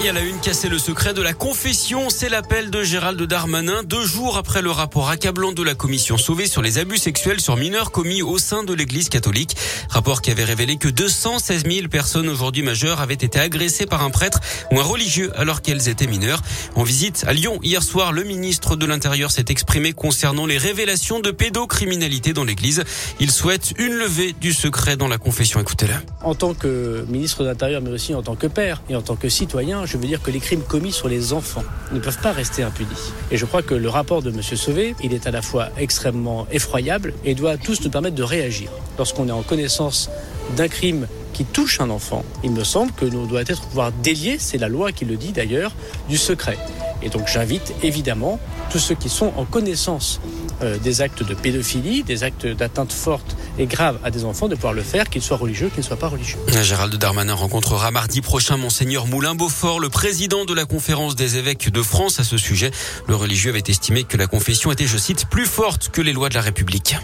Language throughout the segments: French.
Et à la une, casser le secret de la confession, c'est l'appel de Gérald Darmanin deux jours après le rapport accablant de la commission sauvée sur les abus sexuels sur mineurs commis au sein de l'église catholique. Rapport qui avait révélé que 216 000 personnes aujourd'hui majeures avaient été agressées par un prêtre ou un religieux alors qu'elles étaient mineures. En visite à Lyon hier soir, le ministre de l'Intérieur s'est exprimé concernant les révélations de pédocriminalité dans l'église. Il souhaite une levée du secret dans la confession. Écoutez-le. En tant que ministre de l'Intérieur, mais aussi en tant que père et en tant que citoyen, je veux dire que les crimes commis sur les enfants ne peuvent pas rester impunis. Et je crois que le rapport de M. Sauvé, il est à la fois extrêmement effroyable et doit tous nous permettre de réagir. Lorsqu'on est en connaissance d'un crime qui touche un enfant, il me semble que nous doit être pouvoir délier, c'est la loi qui le dit d'ailleurs, du secret. Et donc j'invite évidemment tous ceux qui sont en connaissance euh, des actes de pédophilie, des actes d'atteinte forte et grave à des enfants, de pouvoir le faire, qu'ils soient religieux, qu'ils ne soient pas religieux. Gérald Darmanin rencontrera mardi prochain Monseigneur Moulin-Beaufort, le président de la conférence des évêques de France à ce sujet. Le religieux avait estimé que la confession était, je cite, plus forte que les lois de la République.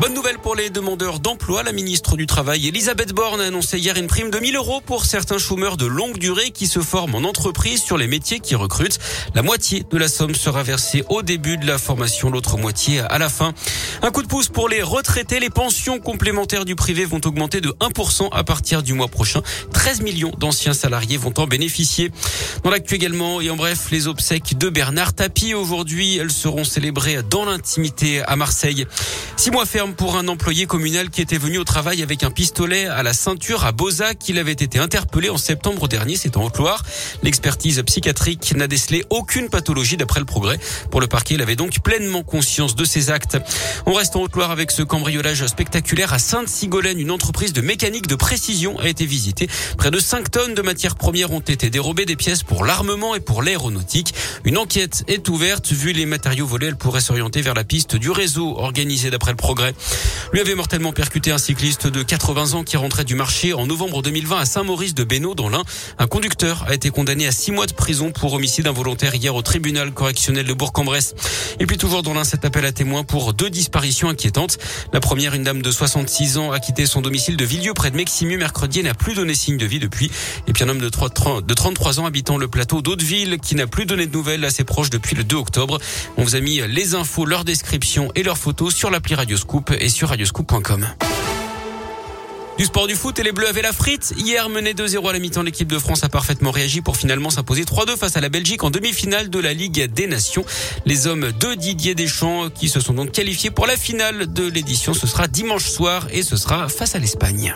Bonne nouvelle pour les demandeurs d'emploi. La ministre du Travail, Elisabeth Borne, a annoncé hier une prime de 1000 euros pour certains chômeurs de longue durée qui se forment en entreprise sur les métiers qui recrutent. La moitié de la somme sera versée au début de la formation, l'autre moitié à la fin. Un coup de pouce pour les retraités. Les pensions complémentaires du privé vont augmenter de 1% à partir du mois prochain. 13 millions d'anciens salariés vont en bénéficier. Dans l'actu également, et en bref, les obsèques de Bernard Tapie. Aujourd'hui, elles seront célébrées dans l'intimité à Marseille. Six mois pour un employé communal qui était venu au travail avec un pistolet à la ceinture à Bozac. Il avait été interpellé en septembre dernier, c'est en Haute-Loire. L'expertise psychiatrique n'a décelé aucune pathologie d'après le progrès. Pour le parquet, il avait donc pleinement conscience de ses actes. On reste en Haute-Loire avec ce cambriolage spectaculaire à Sainte-Sigolène. Une entreprise de mécanique de précision a été visitée. Près de 5 tonnes de matières premières ont été dérobées, des pièces pour l'armement et pour l'aéronautique. Une enquête est ouverte. Vu les matériaux volés, elle pourrait s'orienter vers la piste du réseau organisé d'après le progrès. Lui avait mortellement percuté un cycliste de 80 ans qui rentrait du marché en novembre 2020 à Saint-Maurice de Bénaud dans l'Ain. Un conducteur a été condamné à 6 mois de prison pour homicide involontaire hier au tribunal correctionnel de Bourg-en-Bresse. Et puis toujours dans l'Ain, cet appel à témoins pour deux disparitions inquiétantes. La première, une dame de 66 ans a quitté son domicile de Villieu près de Meximu mercredi et n'a plus donné signe de vie depuis. Et puis un homme de 33 ans habitant le plateau d'Hauteville qui n'a plus donné de nouvelles à ses proches depuis le 2 octobre. On vous a mis les infos, leur description et leurs photos sur l'appli Et sur radioscoop.com. Du sport du foot et les Bleus avaient la frite. Hier, mené 2-0 à la mi-temps, l'équipe de France a parfaitement réagi pour finalement s'imposer 3-2 face à la Belgique en demi-finale de la Ligue des Nations. Les hommes de Didier Deschamps qui se sont donc qualifiés pour la finale de l'édition, ce sera dimanche soir et ce sera face à l'Espagne.